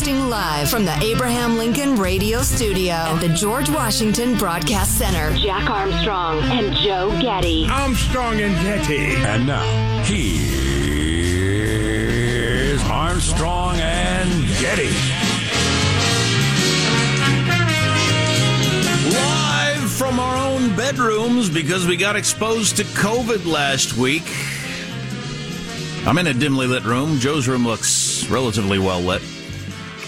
Broadcasting live from the Abraham Lincoln Radio Studio at the George Washington Broadcast Center. Jack Armstrong and Joe Getty. Armstrong and Getty. And now, here's Armstrong and Getty. Live from our own bedrooms because we got exposed to COVID last week. I'm in a dimly lit room. Joe's room looks relatively well lit.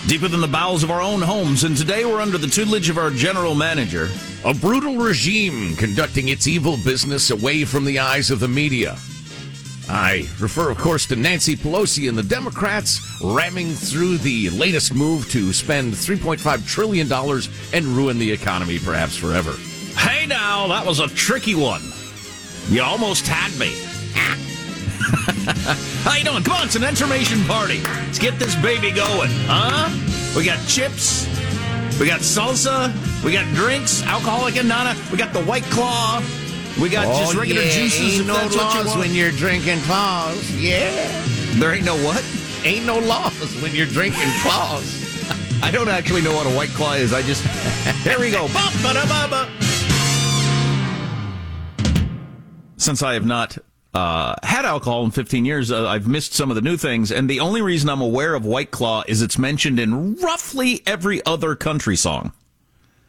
Deeper than the bowels of our own homes, and today we're under the tutelage of our general manager. A brutal regime conducting its evil business away from the eyes of the media. I refer, of course, to Nancy Pelosi and the Democrats ramming through the latest move to spend $3.5 trillion and ruin the economy perhaps forever. Hey now, that was a tricky one. You almost had me. How you doing? Come on, it's an information party. Let's get this baby going, huh? We got chips, we got salsa, we got drinks, alcoholic and nana, we got the white claw, we got oh, just regular juices if that's what you want. when you're drinking claws. Yeah. there ain't no what? Ain't no laws when you're drinking claws. I don't actually know what a white claw is. I just here we go. Ba, ba, da, ba, ba. Since I have not uh, had alcohol in 15 years, uh, I've missed some of the new things, and the only reason I'm aware of White Claw is it's mentioned in roughly every other country song.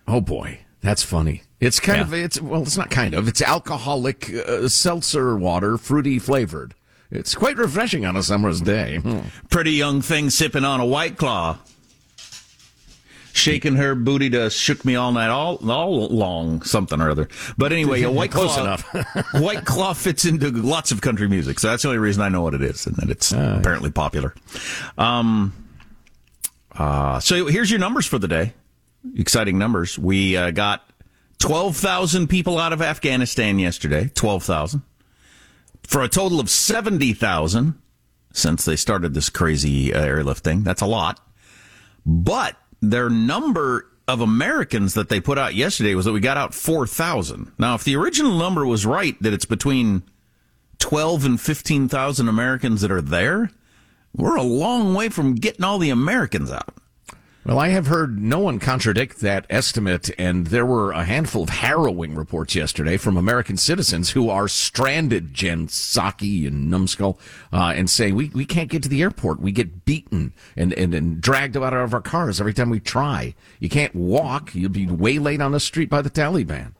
Oh boy, that's funny. It's kind Yeah. of it's well, it's not kind of. It's alcoholic uh, seltzer water, fruity flavored. It's quite refreshing on a summer's day. Hmm. Pretty young thing sipping on a White Claw. Shaking her booty to shook me all night, all all long, something or other. But anyway, a white Close claw, enough. white claw fits into lots of country music, so that's the only reason I know what it is, and that it's apparently popular. Um, uh, so here's your numbers for the day. Exciting numbers. We uh, got twelve thousand people out of Afghanistan yesterday. Twelve thousand for a total of seventy thousand since they started this crazy uh, airlift thing. That's a lot. But their number of Americans that they put out yesterday was that we got out 4,000. Now, if the original number was right, that it's between 12 and 15,000 Americans that are there, we're a long way from getting all the Americans out. Well, I have heard no one contradict that estimate, and there were a handful of harrowing reports yesterday from American citizens who are stranded, Jen Psaki and Numskull, uh, and say we, we can't get to the airport. We get beaten and, and, and dragged out of our cars every time we try. You can't walk. You'll be waylaid on the street by the Taliban.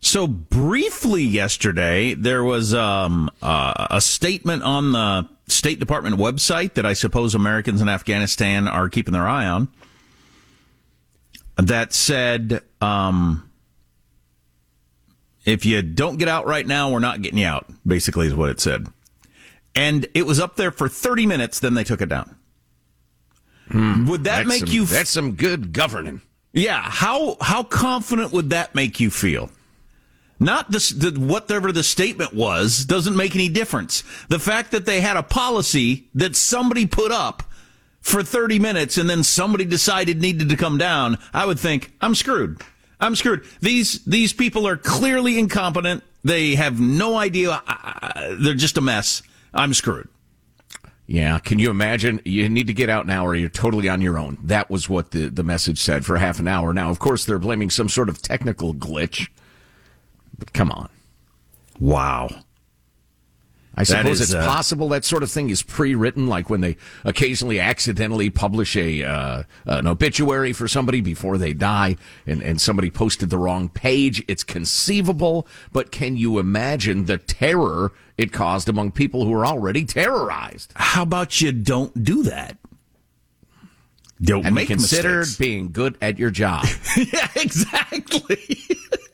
So briefly yesterday, there was um, uh, a statement on the State Department website that I suppose Americans in Afghanistan are keeping their eye on. That said, um, if you don't get out right now, we're not getting you out. Basically, is what it said, and it was up there for thirty minutes. Then they took it down. Would that That's make some- you? That's some good governing. Yeah, how how confident would that make you feel? Not this, the, whatever the statement was doesn't make any difference. The fact that they had a policy that somebody put up for 30 minutes and then somebody decided needed to come down, I would think I'm screwed. I'm screwed. These these people are clearly incompetent. They have no idea. They're just a mess. I'm screwed. Yeah, can you imagine? You need to get out now or you're totally on your own. That was what the, the message said for half an hour. Now, of course, they're blaming some sort of technical glitch. But come on. Wow. I suppose is, it's uh, possible that sort of thing is pre-written, like when they occasionally accidentally publish a uh, an obituary for somebody before they die, and, and somebody posted the wrong page. It's conceivable, but can you imagine the terror it caused among people who are already terrorized? How about you don't do that? Don't And make consider mistakes. being good at your job. yeah, exactly.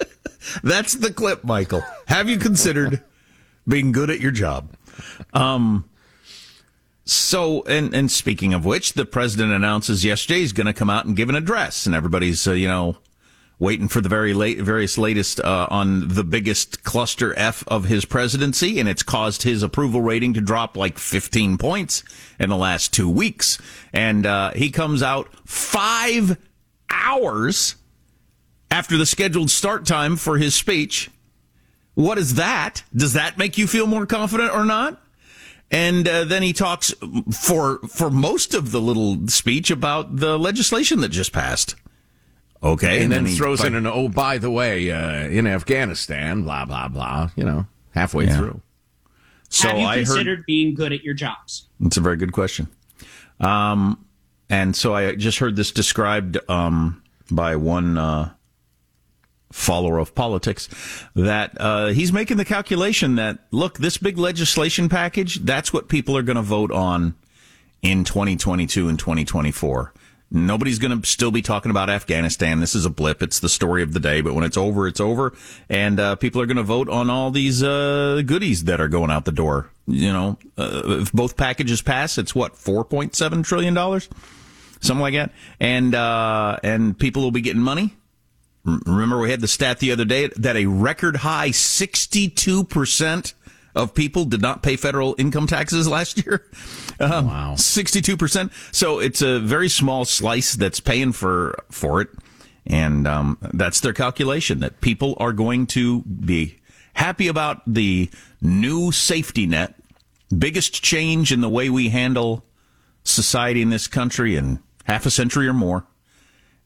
That's the clip, Michael. Have you considered being good at your job? Um, so, and, and speaking of which, the president announces yesterday he's going to come out and give an address, and everybody's, uh, you know, waiting for the very late, various latest uh, on the biggest cluster F of his presidency, and it's caused his approval rating to drop like 15 points in the last two weeks. And uh, he comes out five hours after the scheduled start time for his speech. What is that? Does that make you feel more confident or not? And uh, then he talks for for most of the little speech about the legislation that just passed. Okay, and, and then, then he- throws in an oh by the way uh, in Afghanistan blah blah blah you know halfway Yeah. through So Have you I heard considered being good at your jobs? It's a very good question. Um, and so I just heard this described um, by one uh, follower of politics that uh, he's making the calculation that look, this big legislation package, that's what people are going to vote on in 2022 and 2024. Nobody's going to still be talking about Afghanistan. This is a blip. It's the story of the day. But when it's over, it's over. And uh, people are going to vote on all these uh, goodies that are going out the door. You know, uh, if both packages pass, it's what four point seven trillion dollars, something like that. And uh, and people will be getting money. Remember, we had the stat the other day that a record high sixty two percent of people did not pay federal income taxes last year. Um, Wow. 62%. So it's a very small slice that's paying for, for it. And, um, that's their calculation that people are going to be happy about the new safety net, biggest change in the way we handle society in this country in half a century or more.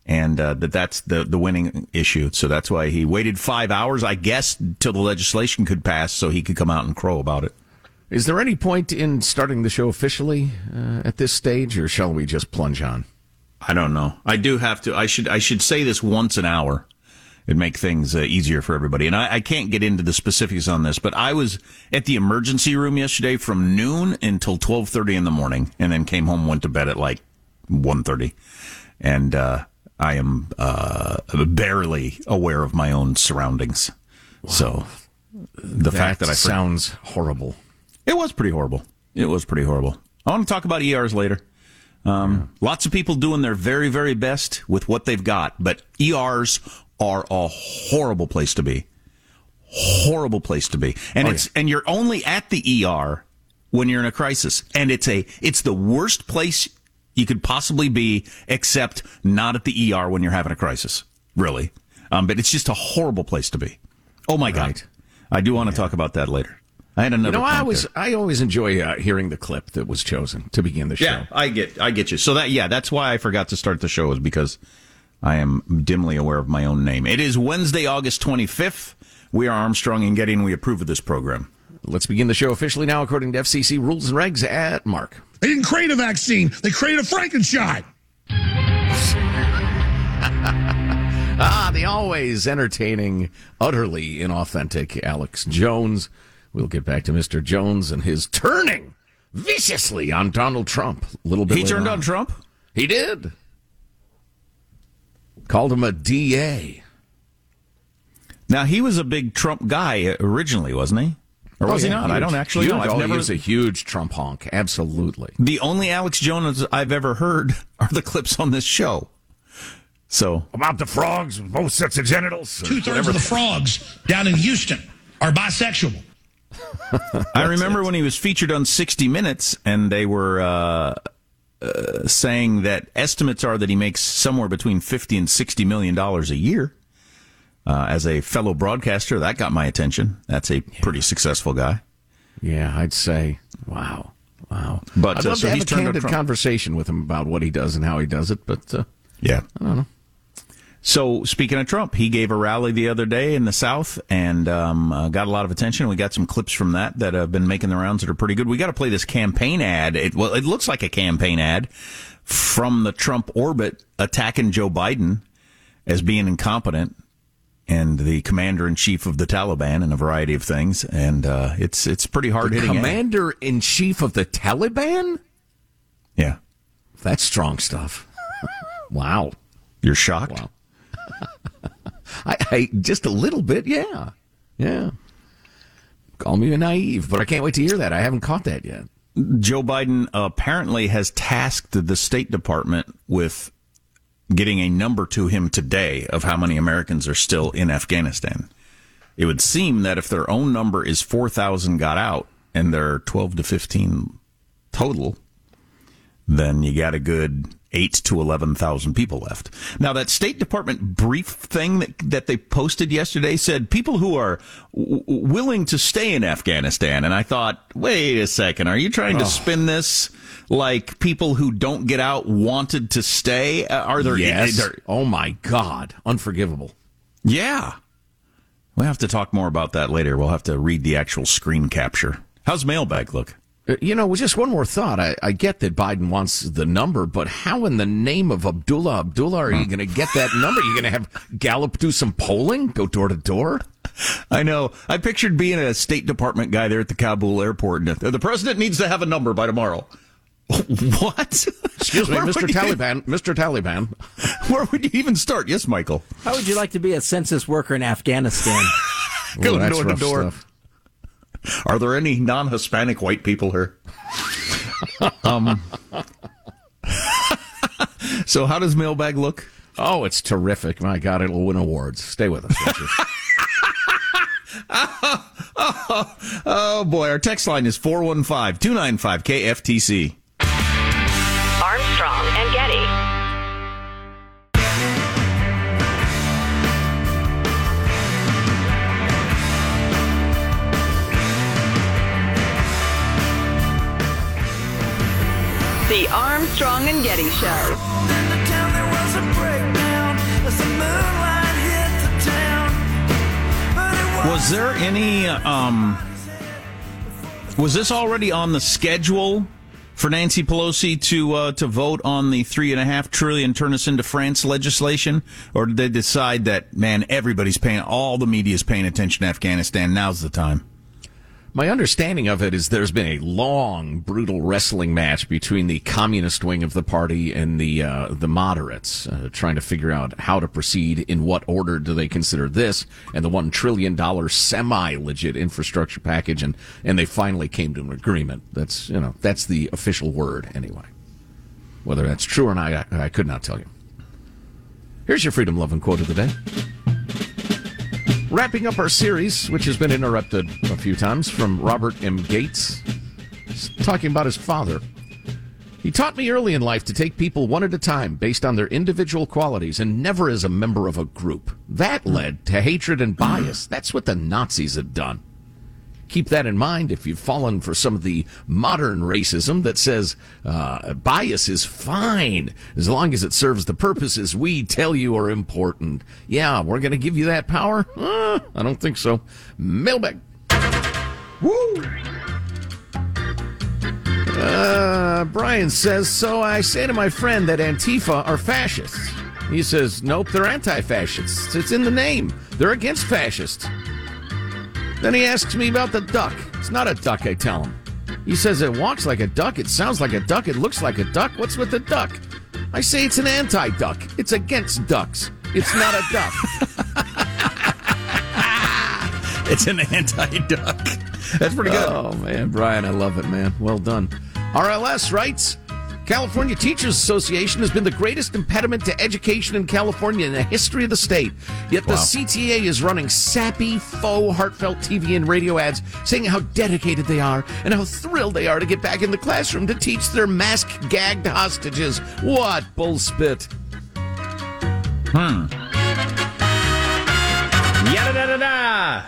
And uh, that that's the the winning issue. So that's why he waited five hours, I guess, till the legislation could pass, so he could come out and crow about it. is there any point in starting the show officially uh, at this stage or shall we just plunge on I don't know. I do have to. I should. I should say this once an hour. It'd make things uh, easier for everybody. And I, I can't get into the specifics on this, but I was at the emergency room yesterday from noon until twelve thirty in the morning, and then came home, went to bed at like one thirty, and uh, I am uh, barely aware of my own surroundings. So the fact that I sounds horrible it was pretty horrible. It was pretty horrible. I want to talk about ERs later. Um, Lots of people doing their very, very best with what they've got, but ERs are a horrible place to be. Horrible place to be, and it's and you're only at the ER when you're in a crisis, and it's a it's the worst place you could possibly be, except not at the ER when you're having a crisis. Really, um, but it's just a horrible place to be. Oh my god, I do want to talk about that later. I had another. you know i always there. i always enjoy uh, hearing the clip that was chosen to begin the show Yeah, I get, I get you. So that, yeah, that's why I forgot to start the show is because I am dimly aware of my own name. It is Wednesday, August twenty fifth. We are Armstrong and Getty, and we approve of this program. Let's begin the show officially now according to fcc rules and regs at mark They didn't create a vaccine. They created a Frankenstein. Ah, the always entertaining, utterly inauthentic Alex Jones. We'll get back to Mr. Jones and his turning viciously on Donald Trump. A little bit. He later turned on Trump. He did. Called him a DA. Now he was a big Trump guy originally, wasn't he? Or was he not? I don't actually know. I've Oh, never. He was a huge Trump honk. Absolutely. the only Alex Jones I've ever heard are the clips on this show. So About the frogs both sets of genitals. or Two thirds of the frogs down in Houston are bisexual. I remember when he was featured on 60 Minutes, and they were uh, uh, saying that estimates are that he makes somewhere between 50 and 60 million dollars a year. Uh, as a fellow broadcaster, that got my attention. That's a pretty successful guy. Yeah, I'd say. Wow. Wow. But, I'd uh, so to have he's a candid conversation with him about what he does and how he does it, but uh, Yeah. I don't know. So speaking of Trump, he gave a rally the other day in the South and um, uh, got a lot of attention. We got some clips from that that have been making the rounds that are pretty good. We got to play this campaign ad. It, well, it looks like a campaign ad from the Trump orbit attacking Joe Biden as being incompetent and the commander in chief of the Taliban and a variety of things. And uh, it's it's pretty hard hitting. Commander in chief of the Taliban? Yeah, That's strong stuff. wow. you're shocked. Wow. I, I just a little bit, yeah. Yeah. Call me naive, but I can't wait to hear that. I haven't caught that yet. Joe Biden apparently has tasked the State Department with getting a number to him today of how many Americans are still in Afghanistan. It would seem that if their own number is 4,000 got out and there are 12 to 15 total, then you got a good eight to 11,000 people left. Now, that State Department brief thing that, that they posted yesterday said people who are w- willing to stay in Afghanistan. And I thought, wait a second, are you trying to spin this like people who don't get out wanted to stay? Uh, are there, Yes. there- oh my God. Unforgivable. yeah. We'll have to talk more about that later. We'll have to read the actual screen capture. How's mailbag look? Uh, You know, just one more thought. I, I get that Biden wants the number, but how in the name of Abdullah Abdullah are you going to get that number? you going to have Gallup do some polling, go door to door? I know. I pictured being a State Department guy there at the Kabul airport. And the president needs to have a number by tomorrow. What? Excuse me, Mr. would you- Taliban. Mr. Taliban. Where would you even start? Yes, Michael. How would you like to be a census worker in Afghanistan? Go door to door. stuff. Are there any non-Hispanic white people here? um. so, how does mailbag look? Oh, it's terrific. My God, it'll win awards. Stay with us. won't you? Oh boy, our text line is 415-295 KFTC. Armstrong The Armstrong and Getty Show. Was there any um was this already on the schedule for Nancy Pelosi to uh, to vote on the three and a half trillion turn us into France legislation, or did they decide that man everybody's paying all the media's paying attention to Afghanistan? Now's the time. My understanding of it is there's been a long, brutal wrestling match between the communist wing of the party and the uh, the moderates, uh, trying to figure out how to proceed. In what order do they consider this and the one trillion dollar semi legit infrastructure package? And and they finally came to an agreement. That's you know that's the official word anyway. Whether that's true or not, I, I could not tell you. Here's your freedom loving quote of the day. Wrapping up our series, which has been interrupted a few times, from Robert M. Gates, talking about his father. He taught me early in life to take people one at a time based on their individual qualities and never as a member of a group. That led to hatred and bias. That's what the Nazis had done. Keep that in mind if you've fallen for some of the modern racism that says uh, bias is fine as long as it serves the purposes we tell you are important. Yeah, we're going to give you that power? Uh, I don't think so. Mailbag. Woo! Uh, Brian says, So I say to my friend that Antifa are fascists. He says, Nope, they're anti fascists. It's in the name. They're against fascists. Then he asks me about the duck. It's not a duck, I tell him. He says it walks like a duck, it sounds like a duck, it looks like a duck. What's with the duck? I say it's an anti duck. It's against ducks. It's not a duck. It's an anti-duck. That's pretty good. Oh man, Brian, I love it, man. Well done. RLS writes California Teachers Association has been the greatest impediment to education in California in the history of the state. Yet the Wow. CTA is running sappy, faux, heartfelt TV and radio ads saying how dedicated they are and how thrilled they are to get back in the classroom to teach their mask gagged hostages. What bullspit. Hmm. Yada da da da.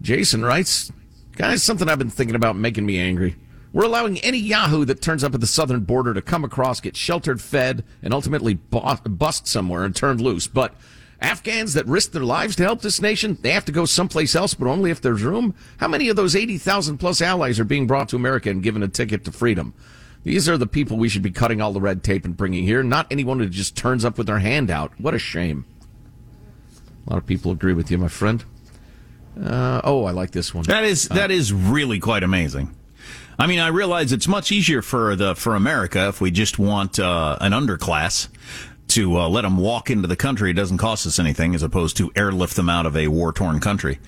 Jason writes, guys, something I've been thinking about making me angry. We're allowing any Yahoo that turns up at the southern border to come across, get sheltered, fed, and ultimately bu- bust somewhere and turned loose. But Afghans that risk their lives to help this nation, they have to go someplace else, but only if there's room. How many of those 80,000 plus allies are being brought to America and given a ticket to freedom? These are the people we should be cutting all the red tape and bringing here, not anyone who just turns up with their hand out. What a shame. A lot of people agree with you, my friend. Uh, oh, I like this one. That is that is really quite amazing. I mean, I realize it's much easier for the for America if we just want uh, an underclass to uh, let them walk into the country. It doesn't cost us anything, as opposed to airlift them out of a war torn country.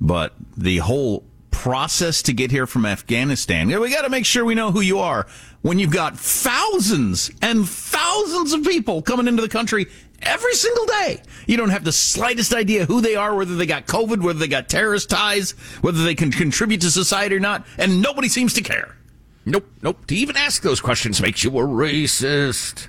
But the whole process to get here from Afghanistan, we got to make sure we know who you are. When you've got thousands and thousands of people coming into the country every single day, you don't have the slightest idea who they are, whether they got COVID, whether they got terrorist ties, whether they can contribute to society or not, and nobody seems to care. Nope, nope. To even ask those questions makes you a racist.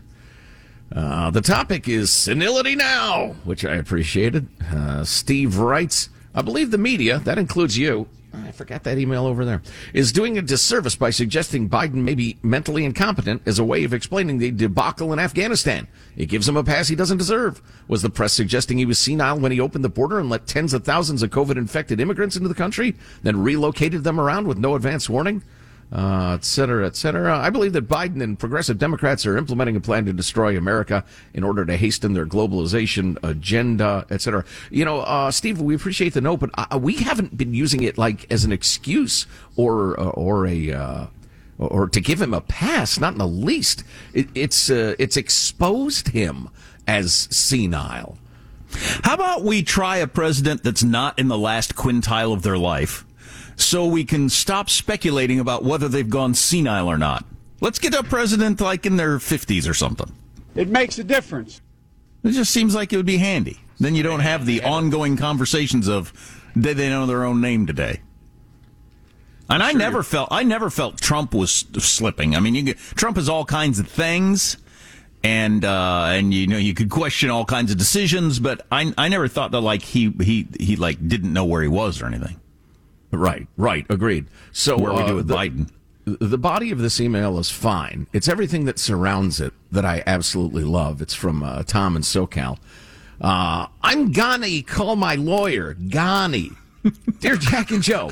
Uh, the topic is senility now, which I appreciated. Uh, Steve writes, I believe the media, that includes you, I forgot that email over there, is doing a disservice by suggesting Biden may be mentally incompetent as a way of explaining the debacle in Afghanistan. It gives him a pass he doesn't deserve. Was the press suggesting he was senile when he opened the border and let tens of thousands of COVID infected immigrants into the country, then relocated them around with no advance warning? Uh, et cetera, et cetera. I believe that Biden and progressive Democrats are implementing a plan to destroy America in order to hasten their globalization agenda, et cetera. You know, uh, Steve, we appreciate the note, but uh, we haven't been using it like as an excuse or uh, or a uh, or to give him a pass. Not in the least. It, it's uh, it's exposed him as senile. How about we try a president that's not in the last quintile of their life? So we can stop speculating about whether they've gone senile or not. Let's get a president like in their 50s or something. It makes a difference. It just seems like it would be handy. Then you don't have the ongoing conversations of did they know their own name today? And I never felt I never felt Trump was slipping. I mean, you, Trump is all kinds of things, and uh, and you know you could question all kinds of decisions, but I I never thought that like he he he like didn't know where he was or anything. Right, right, agreed. So where we uh, do with the, Biden? The body of this email is fine. It's everything that surrounds it that I absolutely love. It's from uh, Tom and SoCal. Uh, I'm Ghani. Call my lawyer, Ghani. Dear Jack and Joe.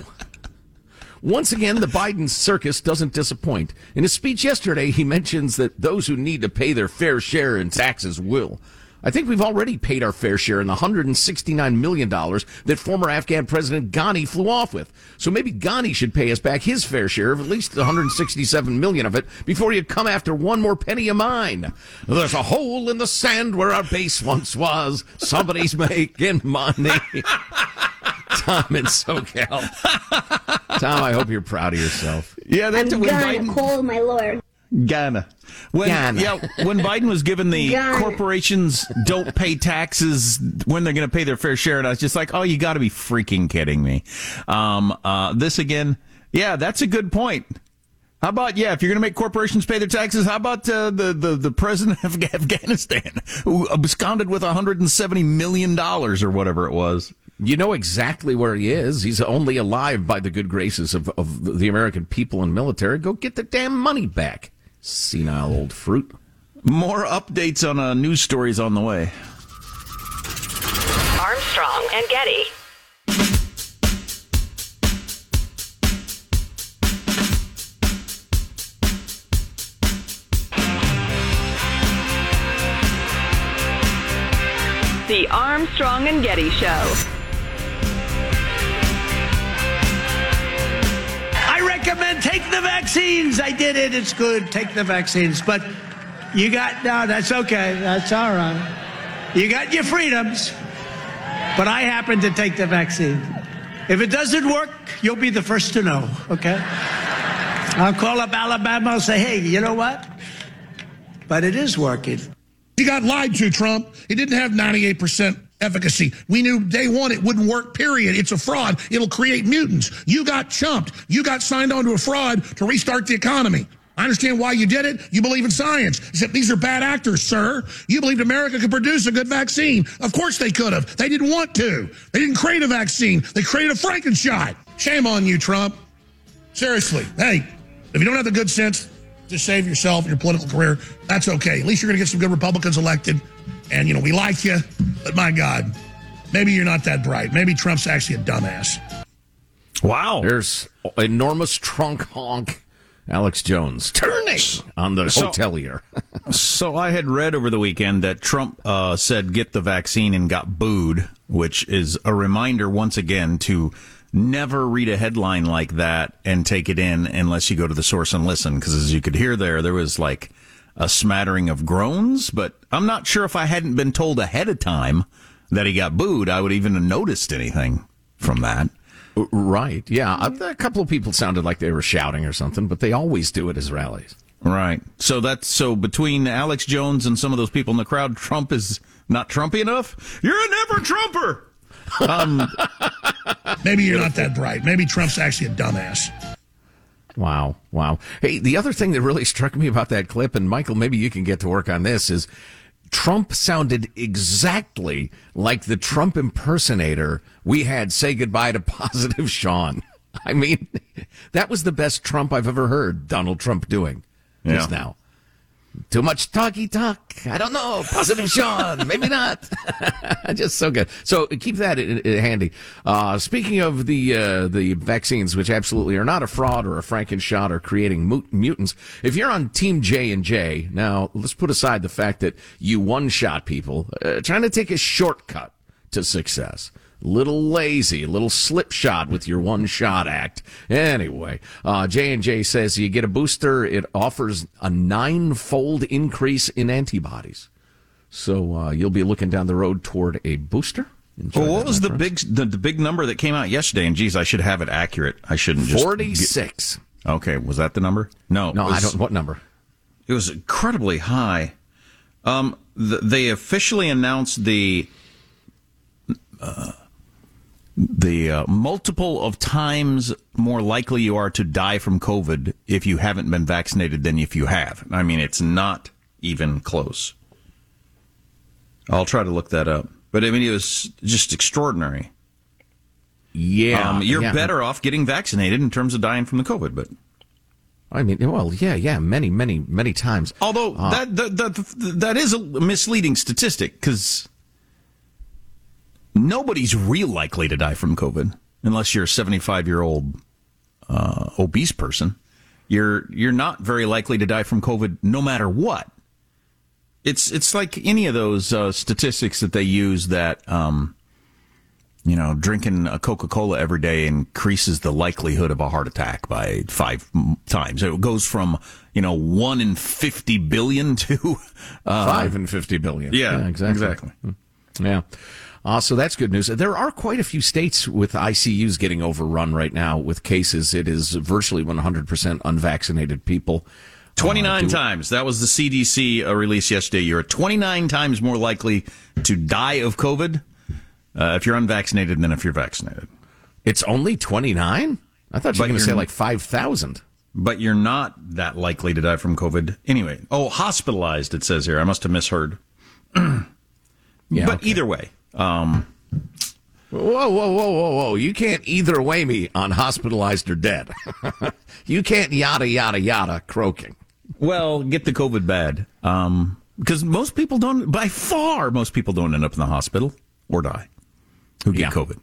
Once again, the Biden circus doesn't disappoint. In his speech yesterday, he mentions that those who need to pay their fair share in taxes will. I think we've already paid our fair share in the $169 million that former Afghan President Ghani flew off with. So maybe Ghani should pay us back his fair share of at least 167 million of it before you come after one more penny of mine. There's a hole in the sand where our base once was. Somebody's making money. Tom in SoCal. Tom, I hope you're proud of yourself. Yeah, that's I'm when gonna Biden, call my lawyer. Ghana. When, Ghana. Yeah, when Biden was given the Ghana. corporations don't pay taxes when they're going to pay their fair share, and I was just like, oh, you got to be freaking kidding me. Um, uh, this again, yeah, that's a good point. How about yeah? If you're going to make corporations pay their taxes, how about uh, the, the the president of Afghanistan who absconded with 170 million dollars or whatever it was? You know exactly where he is. He's only alive by the good graces of, of the American people and military. Go get the damn money back. Senile old fruit. More updates on uh, news stories on the way. Armstrong and Getty. The Armstrong and Getty Show. Take the vaccines. I did it. It's good. Take the vaccines. But you got, no, that's okay. That's all right. You got your freedoms. But I happen to take the vaccine. If it doesn't work, you'll be the first to know, okay? I'll call up Alabama and say, hey, you know what? But it is working. He got lied to, Trump. He didn't have 98% efficacy. We knew day one it wouldn't work, period. It's a fraud. It'll create mutants. You got chumped. You got signed on to a fraud to restart the economy. I understand why you did it. You believe in science. Except these are bad actors, sir. You believed America could produce a good vaccine. Of course they could have. They didn't want to. They didn't create a vaccine. They created a Frankenstein. Shame on you, Trump. Seriously. Hey, if you don't have the good sense to save yourself and your political career, that's okay. At least you're going to get some good Republicans elected. And, you know, we like you, but my God, maybe you're not that bright. Maybe Trump's actually a dumbass. Wow. There's enormous trunk honk. Alex Jones turning on the So- hotelier. So I had read over the weekend that Trump uh, said get the vaccine and got booed, which is a reminder once again to never read a headline like that and take it in unless you go to the source and listen. Because as you could hear there, there was like a smattering of groans, but I'm not sure if I hadn't been told ahead of time that he got booed, I would even have noticed anything from that. right. Yeah. A, a couple of people sounded like they were shouting or something, but they always do at his rallies. Right. So that's so between Alex Jones and some of those people in the crowd, Trump is not Trumpy enough. You're a never Trumper. Um, maybe you're not that bright. Maybe Trump's actually a dumbass. Wow. Wow. Hey, the other thing that really struck me about that clip, and Michael, maybe you can get to work on this, is Trump sounded exactly like the Trump impersonator we had say goodbye to Positive Sean. I mean, that was the best Trump I've ever heard Donald Trump doing just Yeah. now. Too much talky talk. I don't know. Positive Sean. Maybe not. Just so good. So keep that i- i- handy. Uh, speaking of the uh, the vaccines, which absolutely are not a fraud or a Frankenshot or creating mu- mutants, if you're on Team J and J, now let's put aside the fact that you one shot people uh, trying to take a shortcut to success. Little lazy, a little slip shot with your one shot act. Anyway, uh, J and J says you get a booster, it offers a nine fold increase in antibodies. So uh, you'll be looking down the road toward a booster. Enjoy Well, what was the big the, the big number that came out yesterday? And geez, I should have it accurate. I shouldn't just forty six? get- okay, was that the number? No, No, was, I don't. What number? It was incredibly high. Um, th- they officially announced the uh, the uh, multiple of times more likely you are to die from COVID if you haven't been vaccinated than if you have. I mean, it's not even close. I'll try to look that up. But I mean, it was just extraordinary. Yeah, um, you're yeah. better off getting vaccinated in terms of dying from the COVID. But I mean, well, yeah, yeah, many, many, many times. although Uh, that, that that that is a misleading statistic because nobody's real likely to die from COVID unless you're a 75 year old uh, obese person. You're you're not very likely to die from COVID no matter what. It's it's like any of those uh, statistics that they use that um, you know drinking a Coca Cola every day increases the likelihood of a heart attack by five times. It goes from you know one in fifty billion to uh, Five and fifty billion. Yeah, exactly. exactly. Yeah. Uh, so that's good news. There are quite a few states with ICUs getting overrun right now with cases. It is virtually 100% unvaccinated people. 29 Uh, times. That was the CDC uh, release yesterday. You're 29 times more likely to die of COVID uh, if you're unvaccinated than if you're vaccinated. It's only 29? I thought you were going to say like 5,000. But you're not that likely to die from COVID anyway. Oh, hospitalized, it says here. I must have misheard. Yeah, but okay. either way, um, Whoa, whoa, whoa, whoa, whoa. You can't either way me on hospitalized or dead. you can't yada, yada, yada croaking. well, get the COVID bad. Um, because most people don't, by far, most people don't end up in the hospital or die who get Yeah. COVID.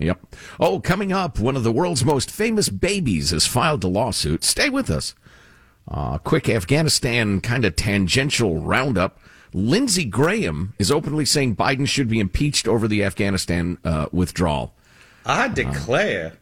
Yep. Oh, coming up, one of the world's most famous babies has filed a lawsuit. Stay with us. Uh, quick Afghanistan kind of tangential roundup. Lindsey Graham is openly saying Biden should be impeached over the Afghanistan uh, withdrawal. I declare.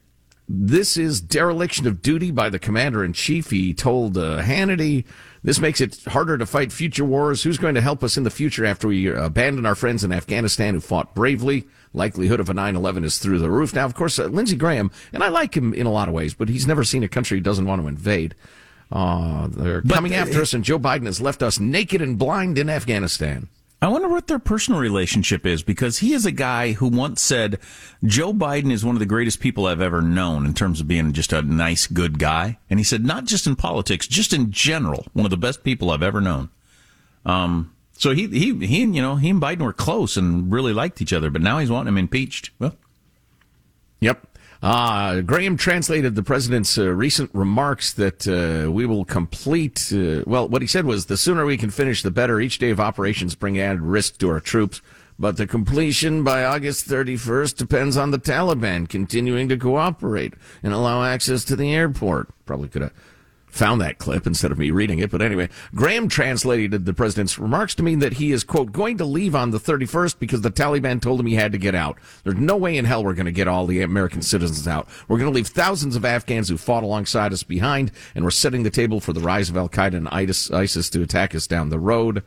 This is dereliction of duty by the commander in chief. He told uh, Hannity, this makes it harder to fight future wars. Who's going to help us in the future after we abandon our friends in Afghanistan who fought bravely? Likelihood of a 9-11 is through the roof. Now, of course, uh, Lindsey Graham, and I like him in a lot of ways, but he's never seen a country he doesn't want to invade. Uh, they're But, coming after us, and Joe Biden has left us naked and blind in Afghanistan. I wonder what their personal relationship is because he is a guy who once said Joe Biden is one of the greatest people I've ever known in terms of being just a nice, good guy. And he said, not just in politics, just in general, one of the best people I've ever known. Um, so he, he, he, and, you know, he and Biden were close and really liked each other, but now he's wanting him impeached. Well. Uh, Graham translated the president's uh, recent remarks that uh, we will complete. Uh, well, what he said was the sooner we can finish, the better. Each day of operations bring added risk to our troops, but the completion by August 31st depends on the Taliban continuing to cooperate and allow access to the airport. Probably could have found that clip instead of me reading it. But anyway, Graham translated the president's remarks to mean that he is, quote, going to leave on the 31st because the Taliban told him he had to get out. There's no way in hell we're going to get all the American citizens out. We're going to leave thousands of Afghans who fought alongside us behind, and we're setting the table for the rise of Al Qaeda and ISIS, to attack us down the road.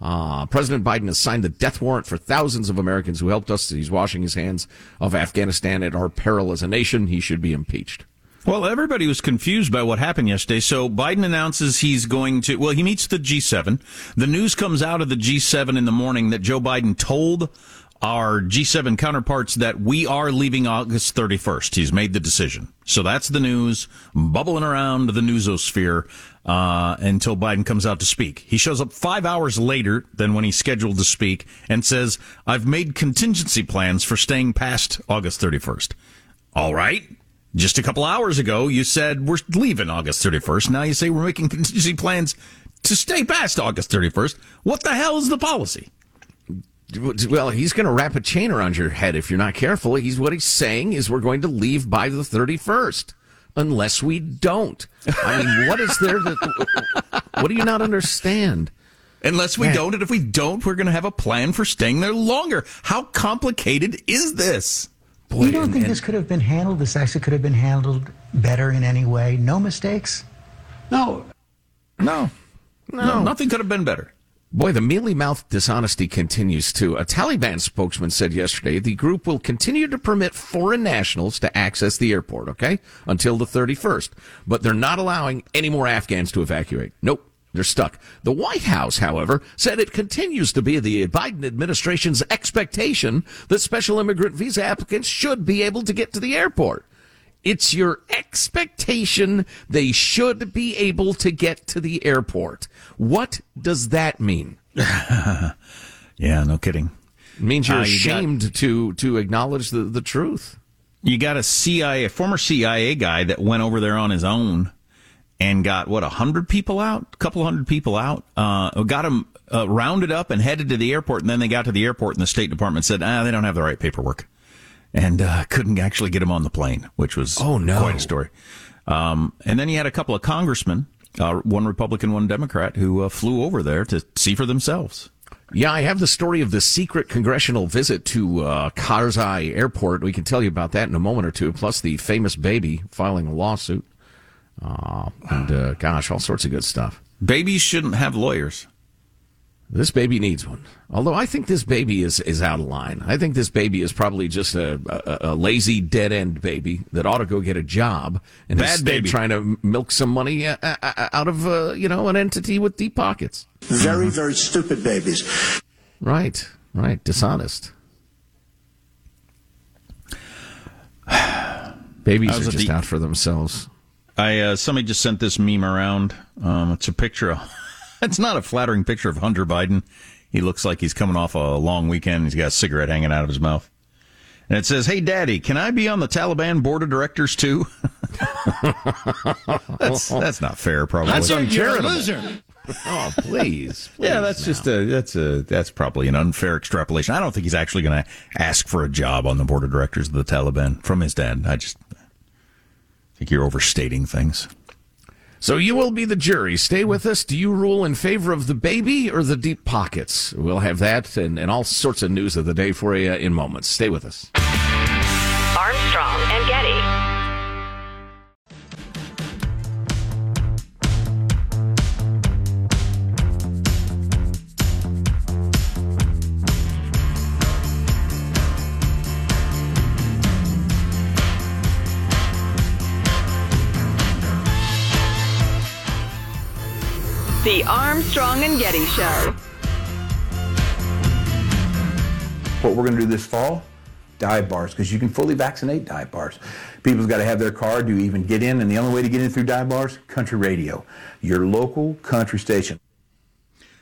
Uh, President Biden has signed the death warrant for thousands of Americans who helped us. He's washing his hands of Afghanistan at our peril as a nation. He should be impeached. Well, everybody was confused by what happened yesterday. So Biden announces he's going to, well, he meets the G7. The news comes out of the G7 in the morning that Joe Biden told our G7 counterparts that we are leaving August 31st. He's made the decision. So that's the news bubbling around the newsosphere uh, until Biden comes out to speak. He shows up five hours later than when he's scheduled to speak and says, I've made contingency plans for staying past August 31st. All right. Just a couple hours ago, you said we're leaving August 31st. Now you say we're making contingency plans to stay past August 31st. What the hell is the policy? Well, he's going to wrap a chain around your head if you're not careful. He's what he's saying is we're going to leave by the 31st unless we don't. I mean, what is there that what do you not understand? Unless we Man. don't, and if we don't, we're going to have a plan for staying there longer. How complicated is this? Boy, you don't and, think and, this could have been handled? This actually could have been handled better in any way? No mistakes? No. No. No. no nothing could have been better. Boy, the mealy mouthed dishonesty continues too. A Taliban spokesman said yesterday the group will continue to permit foreign nationals to access the airport, okay, until the 31st. But they're not allowing any more Afghans to evacuate. Nope. They're stuck. The White House, however, said it continues to be the Biden administration's expectation that special immigrant visa applicants should be able to get to the airport. It's your expectation they should be able to get to the airport. What does that mean? yeah, no kidding. It means you're uh, you ashamed got, to to acknowledge the, the truth. You got a CIA, a former CIA guy that went over there on his own and got what a hundred people out, a couple hundred people out. Uh, got them uh, rounded up and headed to the airport, and then they got to the airport, and the State Department said, "Ah, they don't have the right paperwork." and uh, couldn't actually get them on the plane, which was oh no quite a story. Um, and then he had a couple of congressmen, uh, one Republican, one Democrat, who uh, flew over there to see for themselves. Yeah, I have the story of the secret congressional visit to uh, Karzai Airport. We can tell you about that in a moment or two. Plus, the famous baby filing a lawsuit. Uh, and uh, gosh, all sorts of good stuff. Babies shouldn't have lawyers. This baby needs one. Although I think this baby is, is out of line. I think this baby is probably just a, a, a lazy dead end baby that ought to go get a job and bad baby trying to milk some money uh, uh, uh, out of uh, you know an entity with deep pockets. Very very stupid babies. Right, right, dishonest. Babies are just out for themselves. I uh, somebody just sent this meme around. Um, it's a picture of it's not a flattering picture of Hunter Biden. He looks like he's coming off a long weekend. He's got a cigarette hanging out of his mouth. And it says, Hey, Daddy, can I be on the Taliban board of directors too? that's, that's not fair, probably. That's uncharitable. loser. oh, please, please. Yeah, that's now. just a that's a that's probably an unfair extrapolation. I don't think he's actually going to ask for a job on the board of directors of the Taliban from his dad. I just think you're overstating things. So you will be the jury. Stay with us. Do you rule in favor of the baby or the deep pockets? We'll have that and, and all sorts of news of the day for you in moments. Stay with us. Armstrong and Getty. The Armstrong and Getty Show. What we're going to do this fall, dive bars, because you can fully vaccinate dive bars. People's got to have their card to even get in, and the only way to get in through dive bars, country radio, your local country station.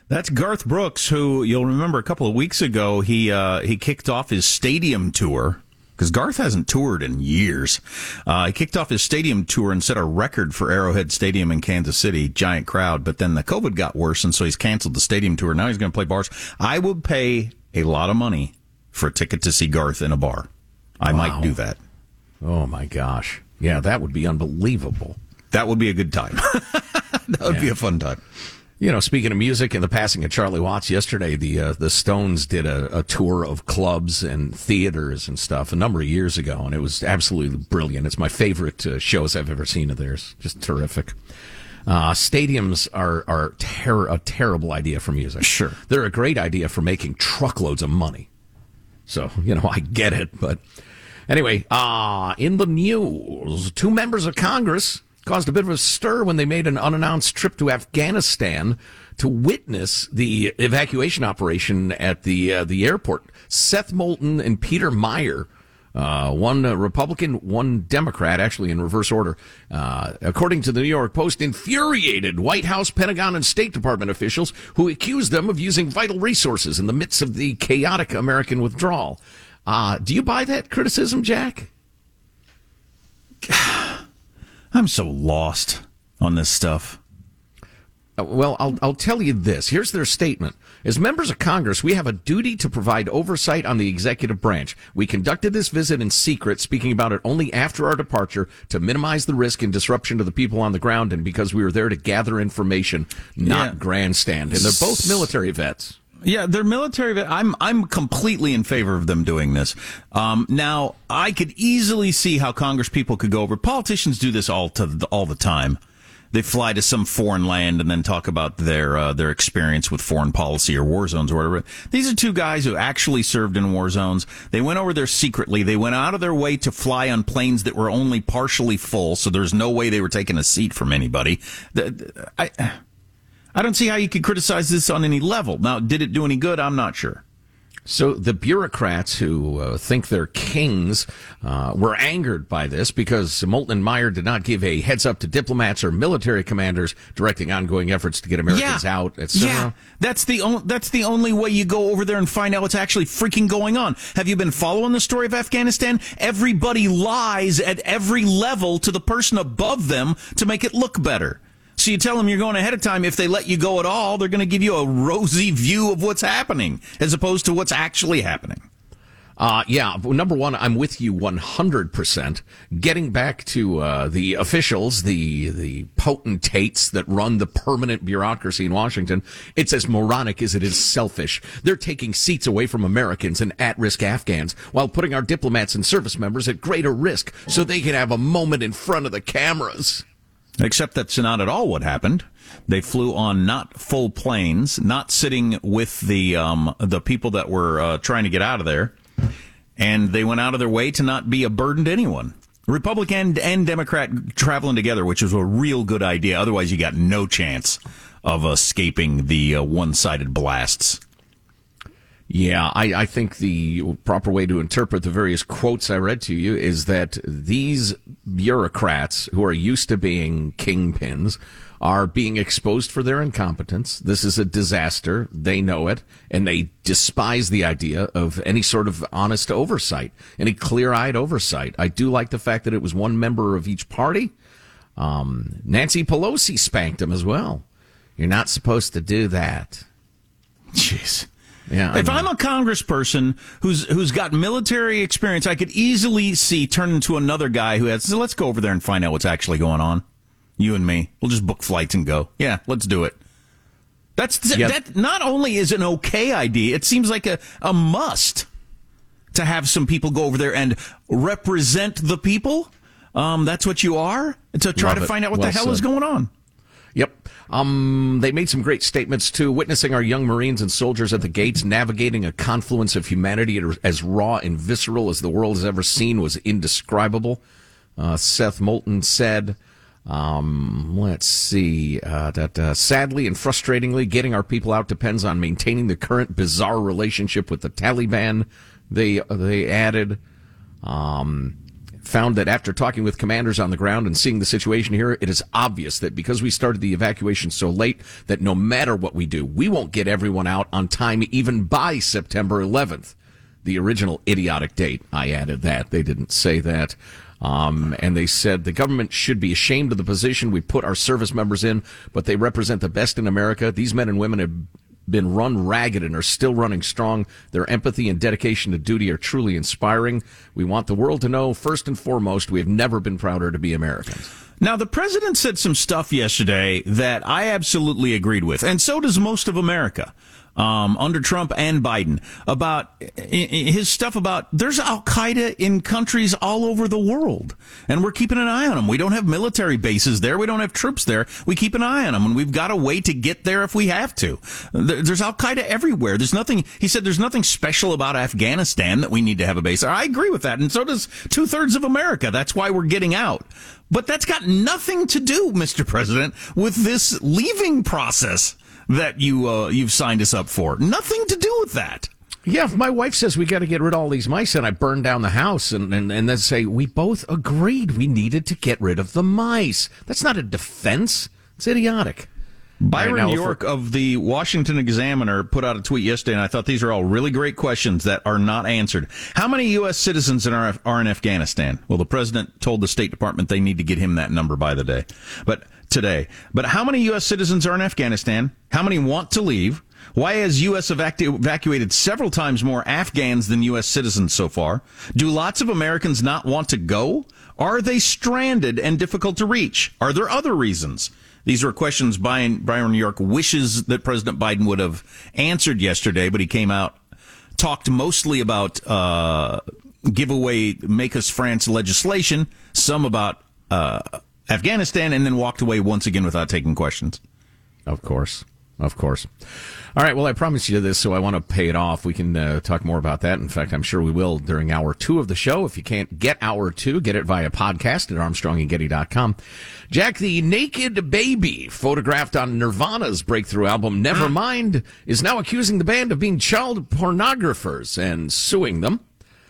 That's Garth Brooks, who you'll remember a couple of weeks ago, he uh, he kicked off his stadium tour because Garth hasn't toured in years. Uh, he kicked off his stadium tour and set a record for Arrowhead Stadium in Kansas City, giant crowd. But then the COVID got worse, and so he's canceled the stadium tour. Now he's going to play bars. I would pay a lot of money for a ticket to see Garth in a bar. I wow. might do that. Oh my gosh! Yeah, that would be unbelievable. That would be a good time. that would yeah. be a fun time. You know, speaking of music and the passing of Charlie Watts yesterday, the uh, the Stones did a, a, tour of clubs and theaters and stuff a number of years ago, and it was absolutely brilliant. It's my favorite uh, shows I've ever seen of theirs. Just terrific. Uh, stadiums are are ter- a terrible idea for music. Sure, they're a great idea for making truckloads of money. So you know, I get it, but anyway, uh, in the news, two members of Congress caused a bit of a stir when they made an unannounced trip to Afghanistan to witness the evacuation operation at the uh, the airport. Seth Moulton and Peter Meijer. Uh, one Republican, one Democrat, actually in reverse order. Uh, according to the New York Post, infuriated White House, Pentagon, and State Department officials who accused them of using vital resources in the midst of the chaotic American withdrawal. Uh, do you buy that criticism, Jack? I'm so lost on this stuff. Uh, well, I'll, I'll tell you this. Here's their statement. As members of Congress, we have a duty to provide oversight on the executive branch. We conducted this visit in secret, speaking about it only after our departure to minimize the risk and disruption to the people on the ground and because we were there to gather information, not Yeah. grandstand. And they're both military vets. Yeah, they're military. I'm I'm completely in favor of them doing this. Um, now, I could easily see how Congress people could go over. Politicians do this all to the, all the time. They fly to some foreign land and then talk about their uh, their experience with foreign policy or war zones or whatever. These are two guys who actually served in war zones. They went over there secretly. They went out of their way to fly on planes that were only partially full, so there's no way they were taking a seat from anybody. The- the- I. I don't see how you could criticize this on any level. Now, did it do any good? I'm not sure. So the bureaucrats who uh, think they're kings uh, were angered by this because Moulton and Meijer did not give a heads up to diplomats or military commanders directing ongoing efforts to get Americans out, etc. Yeah, that's the only that's the only way you go over there and find out what's actually freaking going on. Have you been following the story of Afghanistan? Everybody lies at every level to the person above them to make it look better. So you tell them you're going ahead of time. If they let you go at all, they're going to give you a rosy view of what's happening as opposed to what's actually happening. Uh, yeah, number one, I'm with you 100%. Getting back to uh, the officials, the the potentates that run the permanent bureaucracy in Washington, it's as moronic as it is selfish. They're taking seats away from Americans and at-risk Afghans while putting our diplomats and service members at greater risk so they can have a moment in front of the cameras. Except that's not at all what happened. They flew on not full planes, not sitting with the um, the people that were uh, trying to get out of there, and they went out of their way to not be a burden to anyone. Republican and Democrat traveling together, which was a real good idea. Otherwise, you got no chance of escaping the uh, one-sided blasts. Yeah, I, I think the proper way to interpret the various quotes I read to you is that these bureaucrats who are used to being kingpins are being exposed for their incompetence. This is a disaster. They know it, and they despise the idea of any sort of honest oversight, any clear-eyed oversight. I do like the fact that it was one member of each party. Um, Nancy Pelosi spanked him as well. You're not supposed to do that. Jeez. Yeah. If. I'm a congressperson who's who's got military experience, I could easily see turn into another guy who has. So let's go over there and find out what's actually going on. You and me, we'll just book flights and go. Yeah, let's do it. That's Yeah. that. Not only is an okay idea, it seems like a a must to have some people go over there and represent the people. Um, that's what you are to try Love to it. find out what Well the hell is going on. Um, they made some great statements too. Witnessing our young Marines and soldiers at the gates navigating a confluence of humanity as raw and visceral as the world has ever seen was indescribable. Uh, Seth Moulton said, um, let's see, uh, that, uh, sadly and frustratingly, getting our people out depends on maintaining the current bizarre relationship with the Taliban. They, they added, um, found that after talking with commanders on the ground and seeing the situation here, it is obvious that because we started the evacuation so late, that no matter what we do, we won't get everyone out on time even by September 11th. The original idiotic date. I added that. They didn't say that. Um, and they said the government should be ashamed of the position we put our service members in, but they represent the best in America. These men and women have been run ragged and are still running strong. Their empathy and dedication to duty are truly inspiring. We want the world to know, first and foremost, we have never been prouder to be Americans. Now, the president said some stuff yesterday that I absolutely agreed with, and so does most of America. Um, under Trump and Biden about his stuff about there's Al Qaeda in countries all over the world, and we're keeping an eye on them. We don't have military bases there. We don't have troops there. We keep an eye on them, and we've got a way to get there if we have to. There's Al Qaeda everywhere. There's nothing. He said there's nothing special about Afghanistan that we need to have a base. I agree with that, and so does two thirds of America. That's why we're getting out. But that's got nothing to do, Mr. President, with this leaving process that you uh, you've signed us up for. Nothing to do with that. Yeah, if my wife says we got to get rid of all these mice and I burn down the house and, and, and then say we both agreed we needed to get rid of the mice. That's not a defense. It's idiotic. Byron right, York of the Washington Examiner put out a tweet yesterday, and I thought these are all really great questions that are not answered. How many U.S. citizens are, are in Afghanistan? Well, the president told the State Department they need to get him that number by the day. But today. But how many U.S. citizens are in Afghanistan? How many want to leave? Why has U.S. Evacu- evacuated several times more Afghans than U.S. citizens so far? Do lots of Americans not want to go? Are they stranded and difficult to reach? Are there other reasons? These are questions Byron, Byron York wishes that President Biden would have answered yesterday, but he came out, talked mostly about uh, giveaway Make Us France legislation, some about uh, Afghanistan, and then walked away once again without taking questions. Of course. Of course. All right. Well, I promised you this, so I want to pay it off. We can uh, talk more about that. In fact, I'm sure we will during hour two of the show. If you can't get hour two, get it via podcast at armstrongandgetty.com. Jack, the naked baby photographed on Nirvana's breakthrough album Nevermind is now accusing the band of being child pornographers and suing them.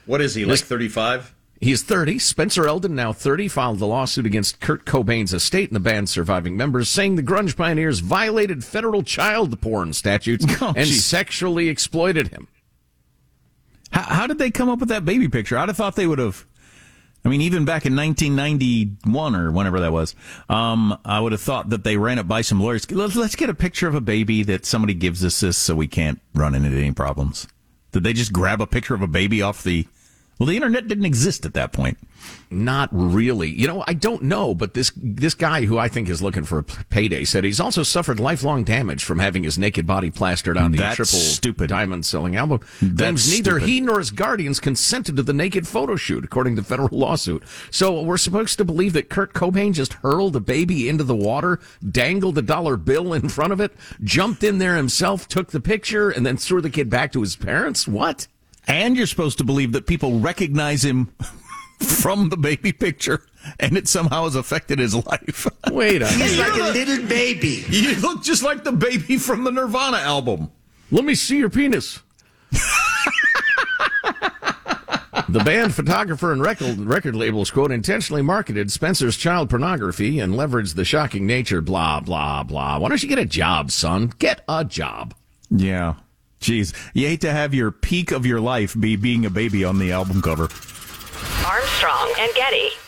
What is he, like 35? He is 30. Spencer Elden, now 30, filed the lawsuit against Kurt Cobain's estate and the band's surviving members, saying the grunge pioneers violated federal child porn statutes oh, and geez. sexually exploited him. How, how, did they come up with that baby picture? I'd have thought they would have. I mean, even back in 1991 or whenever that was, um, I would have thought that they ran it by some lawyers. Let's, let's get a picture of a baby that somebody gives us this so we can't run into any problems. Did they just grab a picture of a baby off the well, the internet didn't exist at that point. Not really. You know, I don't know, but this this guy who I think is looking for a payday said he's also suffered lifelong damage from having his naked body plastered on the That's triple stupid. diamond selling album. That's neither stupid. he nor his guardians consented to the naked photo shoot, according to federal lawsuit. So we're supposed to believe that Kurt Cobain just hurled a baby into the water, dangled a dollar bill in front of it, jumped in there himself, took the picture, and then threw the kid back to his parents? What? And you're supposed to believe that people recognize him from the baby picture and it somehow has affected his life. Wait a minute. He's like a little baby. You look just like the baby from the Nirvana album. Let me see your penis. the band photographer and record, record labels, quote, intentionally marketed Spencer's child pornography and leveraged the shocking nature, blah, blah, blah. Why don't you get a job, son? Get a job. Yeah. Jeez, you hate to have your peak of your life be being a baby on the album cover. Armstrong and Getty.